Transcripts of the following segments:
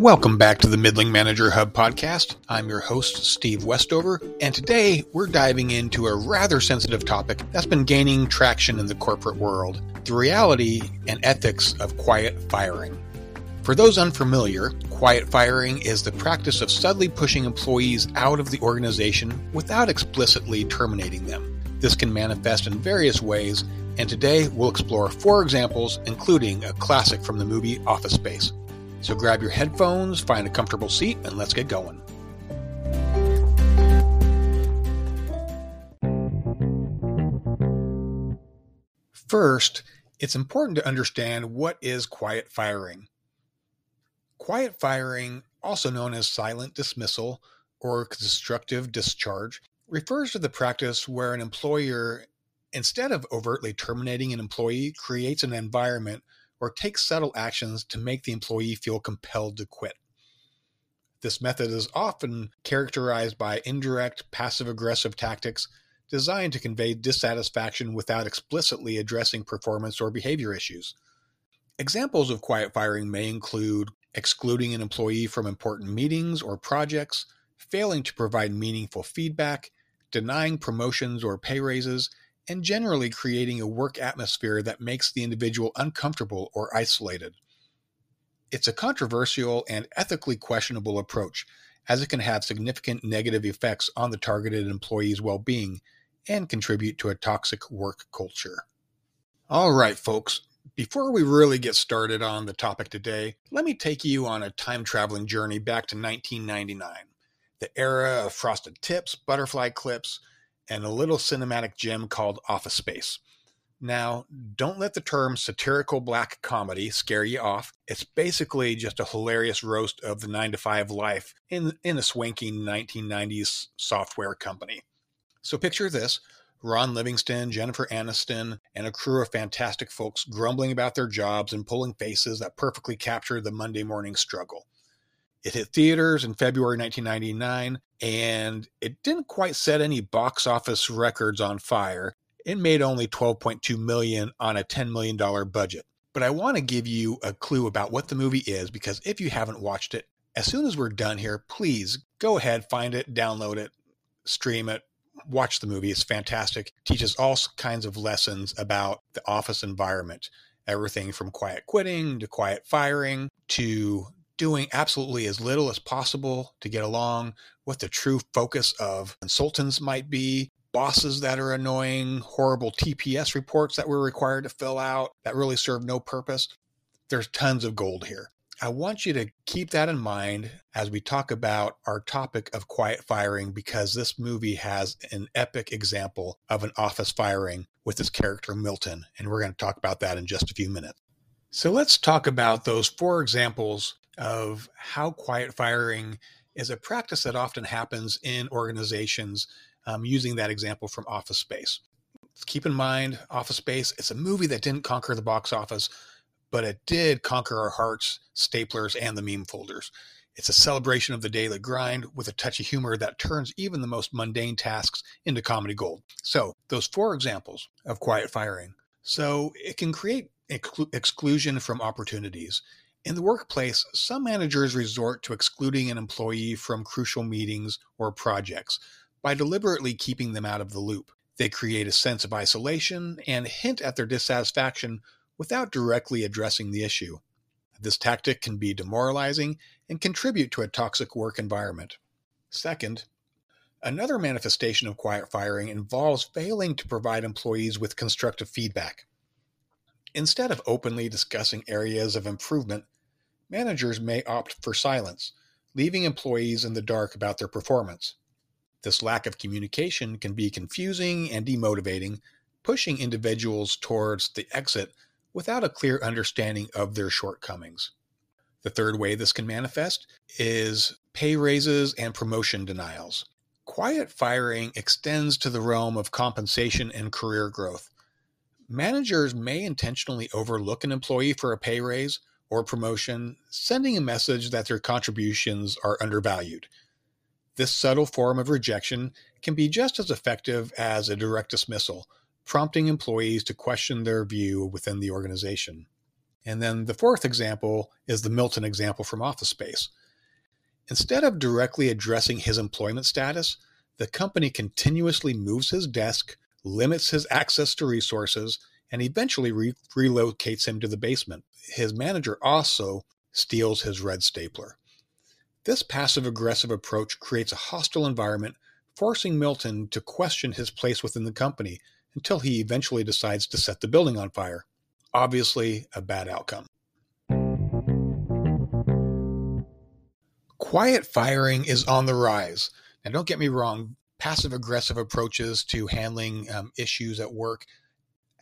Welcome back to the Middling Manager Hub podcast. I'm your host, Steve Westover, and today we're diving into a rather sensitive topic that's been gaining traction in the corporate world the reality and ethics of quiet firing. For those unfamiliar, quiet firing is the practice of subtly pushing employees out of the organization without explicitly terminating them. This can manifest in various ways, and today we'll explore four examples, including a classic from the movie Office Space. So grab your headphones, find a comfortable seat, and let's get going. First, it's important to understand what is quiet firing. Quiet firing, also known as silent dismissal or constructive discharge, refers to the practice where an employer, instead of overtly terminating an employee, creates an environment or take subtle actions to make the employee feel compelled to quit. This method is often characterized by indirect, passive aggressive tactics designed to convey dissatisfaction without explicitly addressing performance or behavior issues. Examples of quiet firing may include excluding an employee from important meetings or projects, failing to provide meaningful feedback, denying promotions or pay raises, and generally creating a work atmosphere that makes the individual uncomfortable or isolated. It's a controversial and ethically questionable approach, as it can have significant negative effects on the targeted employee's well being and contribute to a toxic work culture. All right, folks, before we really get started on the topic today, let me take you on a time traveling journey back to 1999, the era of frosted tips, butterfly clips, and a little cinematic gem called Office Space. Now, don't let the term satirical black comedy scare you off. It's basically just a hilarious roast of the 9 to 5 life in, in a swanky 1990s software company. So picture this Ron Livingston, Jennifer Aniston, and a crew of fantastic folks grumbling about their jobs and pulling faces that perfectly capture the Monday morning struggle. It hit theaters in February 1999, and it didn't quite set any box office records on fire. It made only 12.2 million on a 10 million dollar budget. But I want to give you a clue about what the movie is because if you haven't watched it, as soon as we're done here, please go ahead, find it, download it, stream it, watch the movie. It's fantastic. Teaches all kinds of lessons about the office environment. Everything from quiet quitting to quiet firing to doing absolutely as little as possible to get along, what the true focus of consultants might be, bosses that are annoying, horrible TPS reports that we're required to fill out that really serve no purpose. There's tons of gold here. I want you to keep that in mind as we talk about our topic of quiet firing because this movie has an epic example of an office firing with this character Milton. And we're going to talk about that in just a few minutes. So let's talk about those four examples of how quiet firing is a practice that often happens in organizations um, using that example from Office Space. Keep in mind, Office Space, it's a movie that didn't conquer the box office, but it did conquer our hearts, staplers, and the meme folders. It's a celebration of the daily grind with a touch of humor that turns even the most mundane tasks into comedy gold. So, those four examples of quiet firing. So, it can create exclu- exclusion from opportunities. In the workplace, some managers resort to excluding an employee from crucial meetings or projects by deliberately keeping them out of the loop. They create a sense of isolation and hint at their dissatisfaction without directly addressing the issue. This tactic can be demoralizing and contribute to a toxic work environment. Second, another manifestation of quiet firing involves failing to provide employees with constructive feedback. Instead of openly discussing areas of improvement, managers may opt for silence, leaving employees in the dark about their performance. This lack of communication can be confusing and demotivating, pushing individuals towards the exit without a clear understanding of their shortcomings. The third way this can manifest is pay raises and promotion denials. Quiet firing extends to the realm of compensation and career growth. Managers may intentionally overlook an employee for a pay raise or promotion, sending a message that their contributions are undervalued. This subtle form of rejection can be just as effective as a direct dismissal, prompting employees to question their view within the organization. And then the fourth example is the Milton example from Office Space. Instead of directly addressing his employment status, the company continuously moves his desk, limits his access to resources, and eventually re- relocates him to the basement. His manager also steals his red stapler. This passive aggressive approach creates a hostile environment, forcing Milton to question his place within the company until he eventually decides to set the building on fire. Obviously, a bad outcome. Quiet firing is on the rise. Now, don't get me wrong, passive aggressive approaches to handling um, issues at work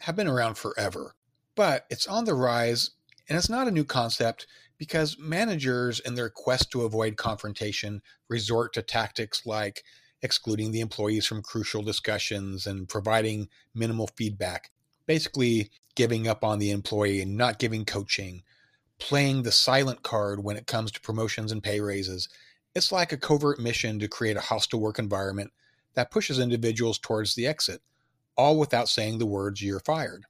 have been around forever, but it's on the rise and it's not a new concept because managers, in their quest to avoid confrontation, resort to tactics like excluding the employees from crucial discussions and providing minimal feedback, basically giving up on the employee and not giving coaching, playing the silent card when it comes to promotions and pay raises. It's like a covert mission to create a hostile work environment that pushes individuals towards the exit, all without saying the words, you're fired.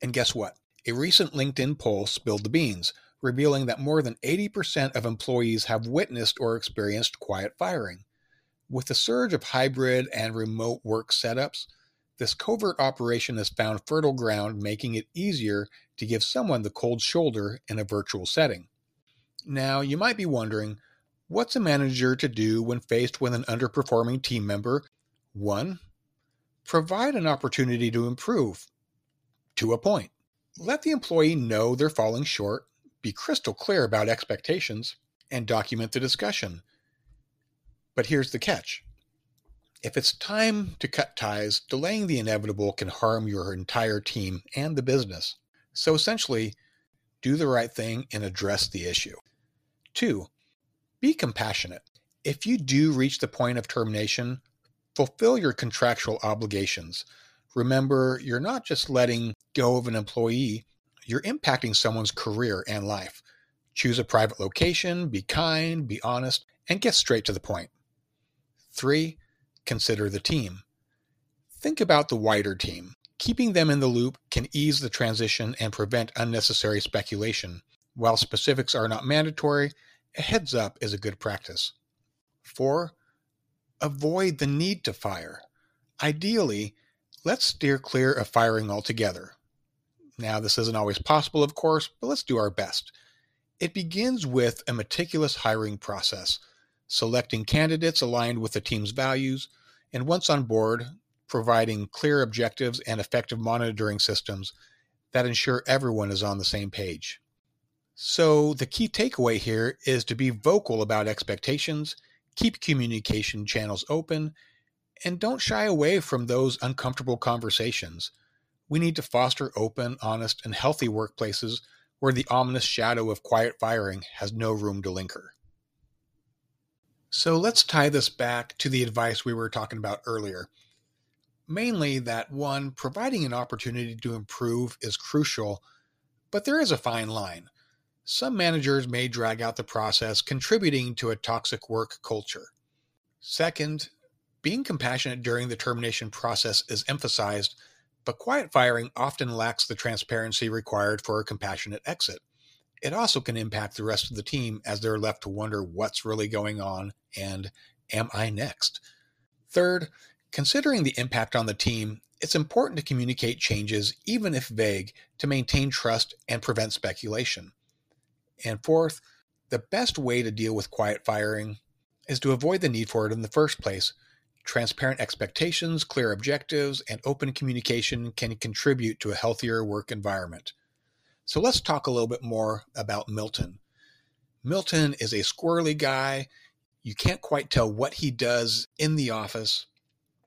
And guess what? A recent LinkedIn poll spilled the beans, revealing that more than 80% of employees have witnessed or experienced quiet firing. With the surge of hybrid and remote work setups, this covert operation has found fertile ground, making it easier to give someone the cold shoulder in a virtual setting. Now, you might be wondering what's a manager to do when faced with an underperforming team member? One, provide an opportunity to improve to a point. Let the employee know they're falling short, be crystal clear about expectations, and document the discussion. But here's the catch if it's time to cut ties, delaying the inevitable can harm your entire team and the business. So essentially, do the right thing and address the issue. Two, be compassionate. If you do reach the point of termination, fulfill your contractual obligations. Remember, you're not just letting go of an employee, you're impacting someone's career and life. Choose a private location, be kind, be honest, and get straight to the point. Three, consider the team. Think about the wider team. Keeping them in the loop can ease the transition and prevent unnecessary speculation. While specifics are not mandatory, a heads up is a good practice. 4. Avoid the need to fire. Ideally, let's steer clear of firing altogether. Now, this isn't always possible, of course, but let's do our best. It begins with a meticulous hiring process selecting candidates aligned with the team's values, and once on board, providing clear objectives and effective monitoring systems that ensure everyone is on the same page. So, the key takeaway here is to be vocal about expectations, keep communication channels open, and don't shy away from those uncomfortable conversations. We need to foster open, honest, and healthy workplaces where the ominous shadow of quiet firing has no room to linger. So let's tie this back to the advice we were talking about earlier. Mainly that one, providing an opportunity to improve is crucial, but there is a fine line. Some managers may drag out the process, contributing to a toxic work culture. Second, being compassionate during the termination process is emphasized, but quiet firing often lacks the transparency required for a compassionate exit it also can impact the rest of the team as they're left to wonder what's really going on and am I next? Third, considering the impact on the team, it's important to communicate changes, even if vague, to maintain trust and prevent speculation. And fourth, the best way to deal with quiet firing is to avoid the need for it in the first place. Transparent expectations, clear objectives, and open communication can contribute to a healthier work environment. So let's talk a little bit more about Milton. Milton is a squirrely guy. You can't quite tell what he does in the office.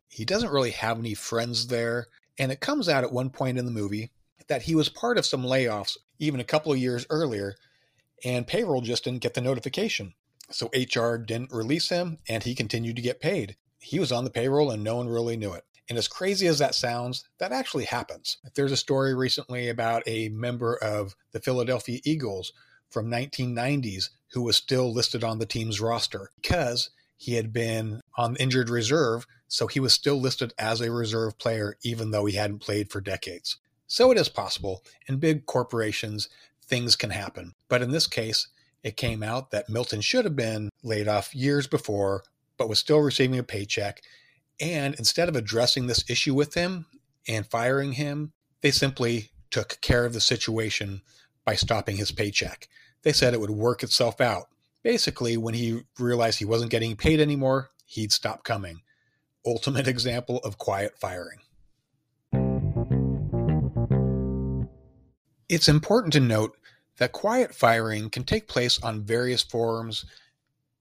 He doesn't really have any friends there. And it comes out at one point in the movie that he was part of some layoffs even a couple of years earlier, and payroll just didn't get the notification. So HR didn't release him, and he continued to get paid. He was on the payroll, and no one really knew it. And as crazy as that sounds, that actually happens. There's a story recently about a member of the Philadelphia Eagles from 1990s who was still listed on the team's roster because he had been on injured reserve, so he was still listed as a reserve player even though he hadn't played for decades. So it is possible in big corporations things can happen. But in this case, it came out that Milton should have been laid off years before, but was still receiving a paycheck. And instead of addressing this issue with him and firing him, they simply took care of the situation by stopping his paycheck. They said it would work itself out. Basically, when he realized he wasn't getting paid anymore, he'd stop coming. Ultimate example of quiet firing. It's important to note that quiet firing can take place on various forms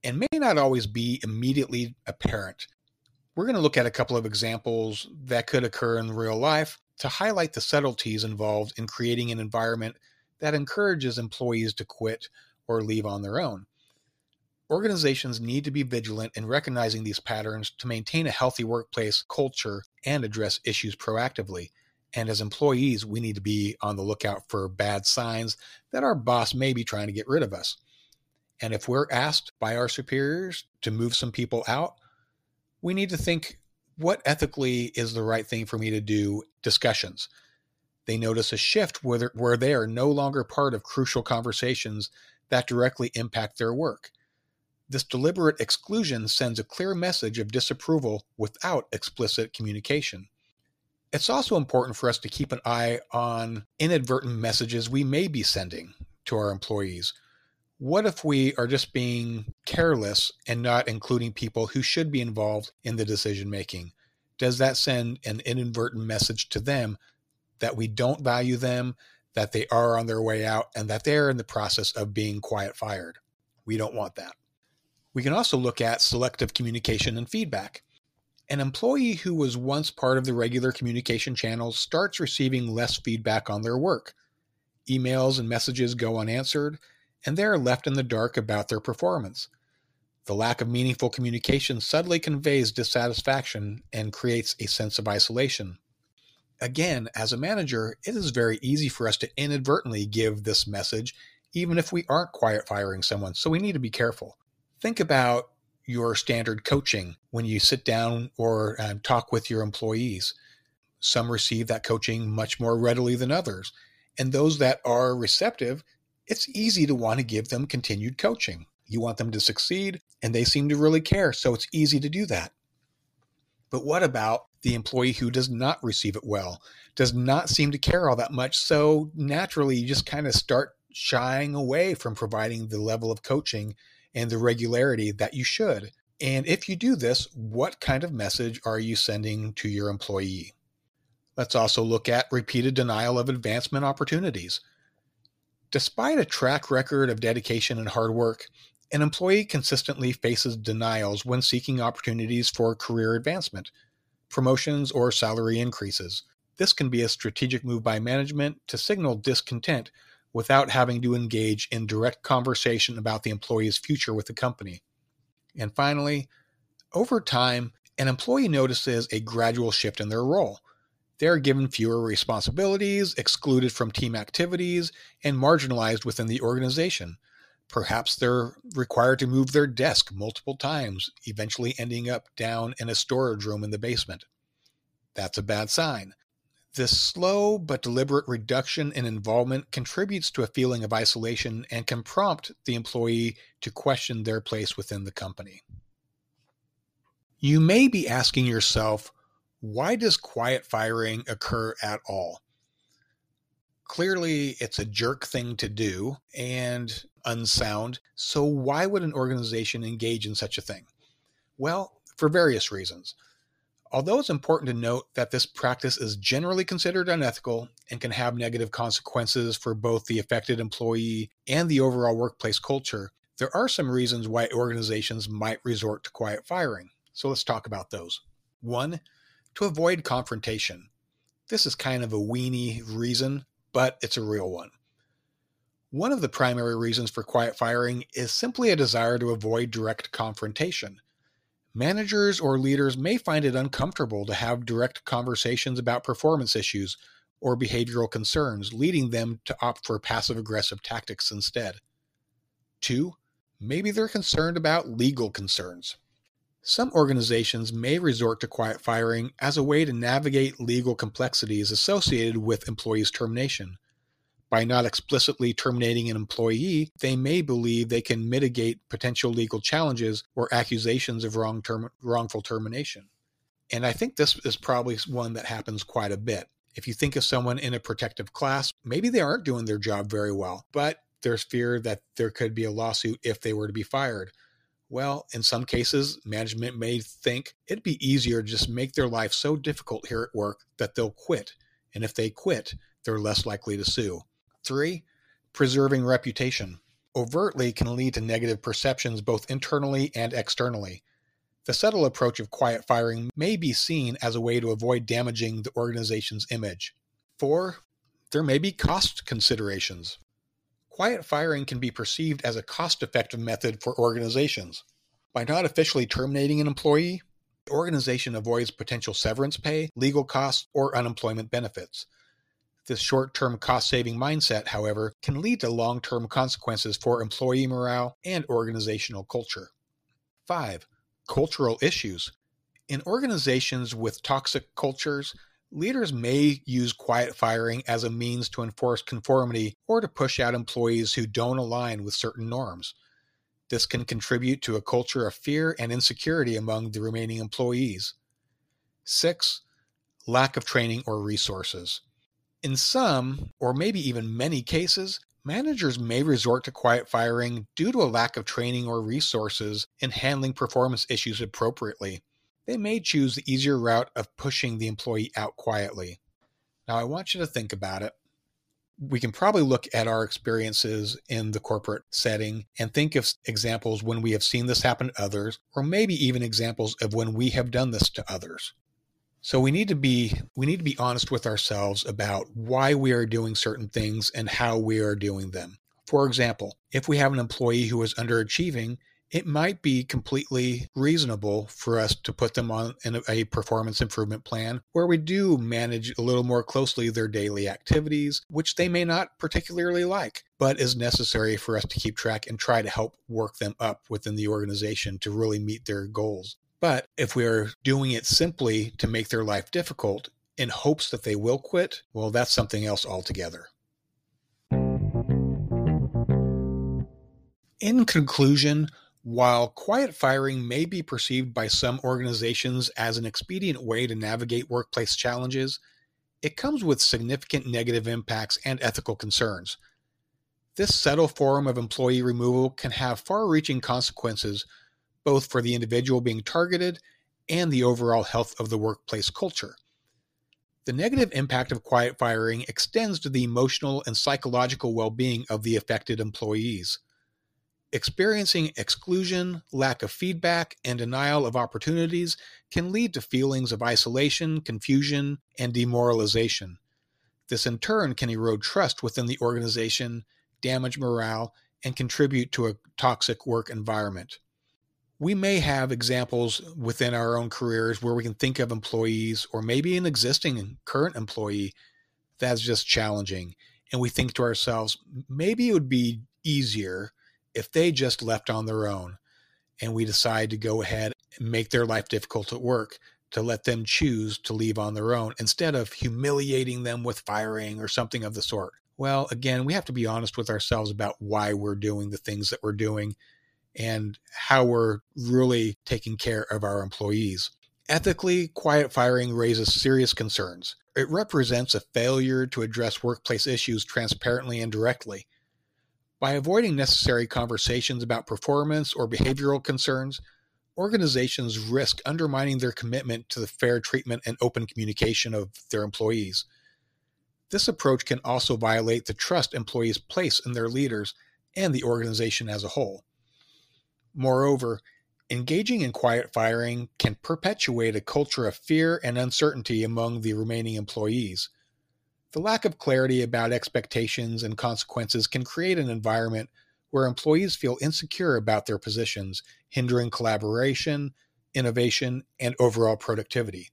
and may not always be immediately apparent. We're going to look at a couple of examples that could occur in real life to highlight the subtleties involved in creating an environment that encourages employees to quit or leave on their own. Organizations need to be vigilant in recognizing these patterns to maintain a healthy workplace culture and address issues proactively. And as employees, we need to be on the lookout for bad signs that our boss may be trying to get rid of us. And if we're asked by our superiors to move some people out, we need to think what ethically is the right thing for me to do discussions. They notice a shift where, where they are no longer part of crucial conversations that directly impact their work. This deliberate exclusion sends a clear message of disapproval without explicit communication. It's also important for us to keep an eye on inadvertent messages we may be sending to our employees. What if we are just being careless and not including people who should be involved in the decision making? Does that send an inadvertent message to them that we don't value them, that they are on their way out, and that they're in the process of being quiet fired? We don't want that. We can also look at selective communication and feedback. An employee who was once part of the regular communication channels starts receiving less feedback on their work. Emails and messages go unanswered, and they are left in the dark about their performance. The lack of meaningful communication subtly conveys dissatisfaction and creates a sense of isolation. Again, as a manager, it is very easy for us to inadvertently give this message, even if we aren't quiet firing someone, so we need to be careful. Think about your standard coaching when you sit down or uh, talk with your employees. Some receive that coaching much more readily than others. And those that are receptive, it's easy to want to give them continued coaching. You want them to succeed, and they seem to really care, so it's easy to do that. But what about the employee who does not receive it well, does not seem to care all that much? So naturally, you just kind of start shying away from providing the level of coaching and the regularity that you should. And if you do this, what kind of message are you sending to your employee? Let's also look at repeated denial of advancement opportunities. Despite a track record of dedication and hard work, an employee consistently faces denials when seeking opportunities for career advancement, promotions, or salary increases. This can be a strategic move by management to signal discontent without having to engage in direct conversation about the employee's future with the company. And finally, over time, an employee notices a gradual shift in their role. They are given fewer responsibilities, excluded from team activities, and marginalized within the organization. Perhaps they're required to move their desk multiple times, eventually ending up down in a storage room in the basement. That's a bad sign. This slow but deliberate reduction in involvement contributes to a feeling of isolation and can prompt the employee to question their place within the company. You may be asking yourself, why does quiet firing occur at all? Clearly, it's a jerk thing to do and unsound. So, why would an organization engage in such a thing? Well, for various reasons. Although it's important to note that this practice is generally considered unethical and can have negative consequences for both the affected employee and the overall workplace culture, there are some reasons why organizations might resort to quiet firing. So let's talk about those. One, to avoid confrontation. This is kind of a weenie reason, but it's a real one. One of the primary reasons for quiet firing is simply a desire to avoid direct confrontation. Managers or leaders may find it uncomfortable to have direct conversations about performance issues or behavioral concerns, leading them to opt for passive aggressive tactics instead. Two, maybe they're concerned about legal concerns. Some organizations may resort to quiet firing as a way to navigate legal complexities associated with employees' termination. By not explicitly terminating an employee, they may believe they can mitigate potential legal challenges or accusations of wrong term, wrongful termination. And I think this is probably one that happens quite a bit. If you think of someone in a protective class, maybe they aren't doing their job very well, but there's fear that there could be a lawsuit if they were to be fired. Well, in some cases, management may think it'd be easier to just make their life so difficult here at work that they'll quit. And if they quit, they're less likely to sue. Three, preserving reputation. Overtly can lead to negative perceptions both internally and externally. The subtle approach of quiet firing may be seen as a way to avoid damaging the organization's image. Four, there may be cost considerations. Quiet firing can be perceived as a cost effective method for organizations. By not officially terminating an employee, the organization avoids potential severance pay, legal costs, or unemployment benefits. This short term cost saving mindset, however, can lead to long term consequences for employee morale and organizational culture. 5. Cultural issues. In organizations with toxic cultures, leaders may use quiet firing as a means to enforce conformity or to push out employees who don't align with certain norms. This can contribute to a culture of fear and insecurity among the remaining employees. 6. Lack of training or resources. In some, or maybe even many cases, managers may resort to quiet firing due to a lack of training or resources in handling performance issues appropriately. They may choose the easier route of pushing the employee out quietly. Now, I want you to think about it. We can probably look at our experiences in the corporate setting and think of examples when we have seen this happen to others, or maybe even examples of when we have done this to others. So we need to be we need to be honest with ourselves about why we are doing certain things and how we are doing them. For example, if we have an employee who is underachieving, it might be completely reasonable for us to put them on a performance improvement plan where we do manage a little more closely their daily activities, which they may not particularly like, but is necessary for us to keep track and try to help work them up within the organization to really meet their goals. But if we are doing it simply to make their life difficult in hopes that they will quit, well, that's something else altogether. In conclusion, while quiet firing may be perceived by some organizations as an expedient way to navigate workplace challenges, it comes with significant negative impacts and ethical concerns. This subtle form of employee removal can have far reaching consequences both for the individual being targeted and the overall health of the workplace culture. The negative impact of quiet firing extends to the emotional and psychological well being of the affected employees. Experiencing exclusion, lack of feedback, and denial of opportunities can lead to feelings of isolation, confusion, and demoralization. This in turn can erode trust within the organization, damage morale, and contribute to a toxic work environment we may have examples within our own careers where we can think of employees or maybe an existing current employee that's just challenging. And we think to ourselves, maybe it would be easier if they just left on their own and we decide to go ahead and make their life difficult at work to let them choose to leave on their own instead of humiliating them with firing or something of the sort. Well, again, we have to be honest with ourselves about why we're doing the things that we're doing and how we're really taking care of our employees. Ethically, quiet firing raises serious concerns. It represents a failure to address workplace issues transparently and directly. By avoiding necessary conversations about performance or behavioral concerns, organizations risk undermining their commitment to the fair treatment and open communication of their employees. This approach can also violate the trust employees place in their leaders and the organization as a whole. Moreover, engaging in quiet firing can perpetuate a culture of fear and uncertainty among the remaining employees. The lack of clarity about expectations and consequences can create an environment where employees feel insecure about their positions, hindering collaboration, innovation, and overall productivity.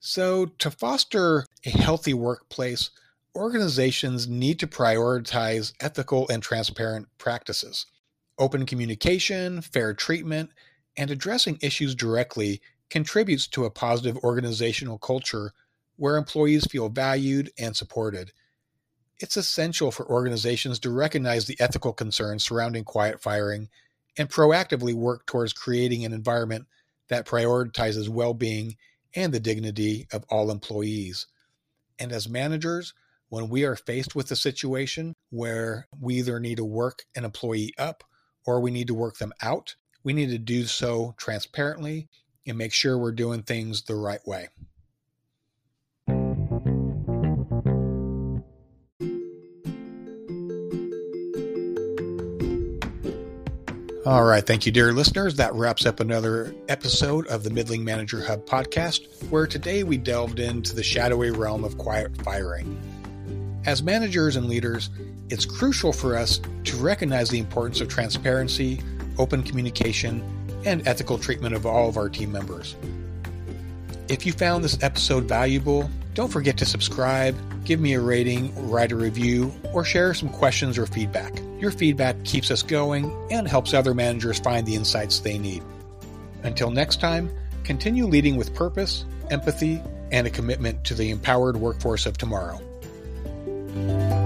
So, to foster a healthy workplace, organizations need to prioritize ethical and transparent practices. Open communication, fair treatment, and addressing issues directly contributes to a positive organizational culture where employees feel valued and supported. it's essential for organizations to recognize the ethical concerns surrounding quiet firing and proactively work towards creating an environment that prioritizes well being and the dignity of all employees. And as managers, when we are faced with a situation where we either need to work an employee up or we need to work them out, we need to do so transparently and make sure we're doing things the right way. All right. Thank you, dear listeners. That wraps up another episode of the Middling Manager Hub podcast, where today we delved into the shadowy realm of quiet firing. As managers and leaders, it's crucial for us to recognize the importance of transparency, open communication, and ethical treatment of all of our team members. If you found this episode valuable, don't forget to subscribe, give me a rating, write a review, or share some questions or feedback. Your feedback keeps us going and helps other managers find the insights they need. Until next time, continue leading with purpose, empathy, and a commitment to the empowered workforce of tomorrow you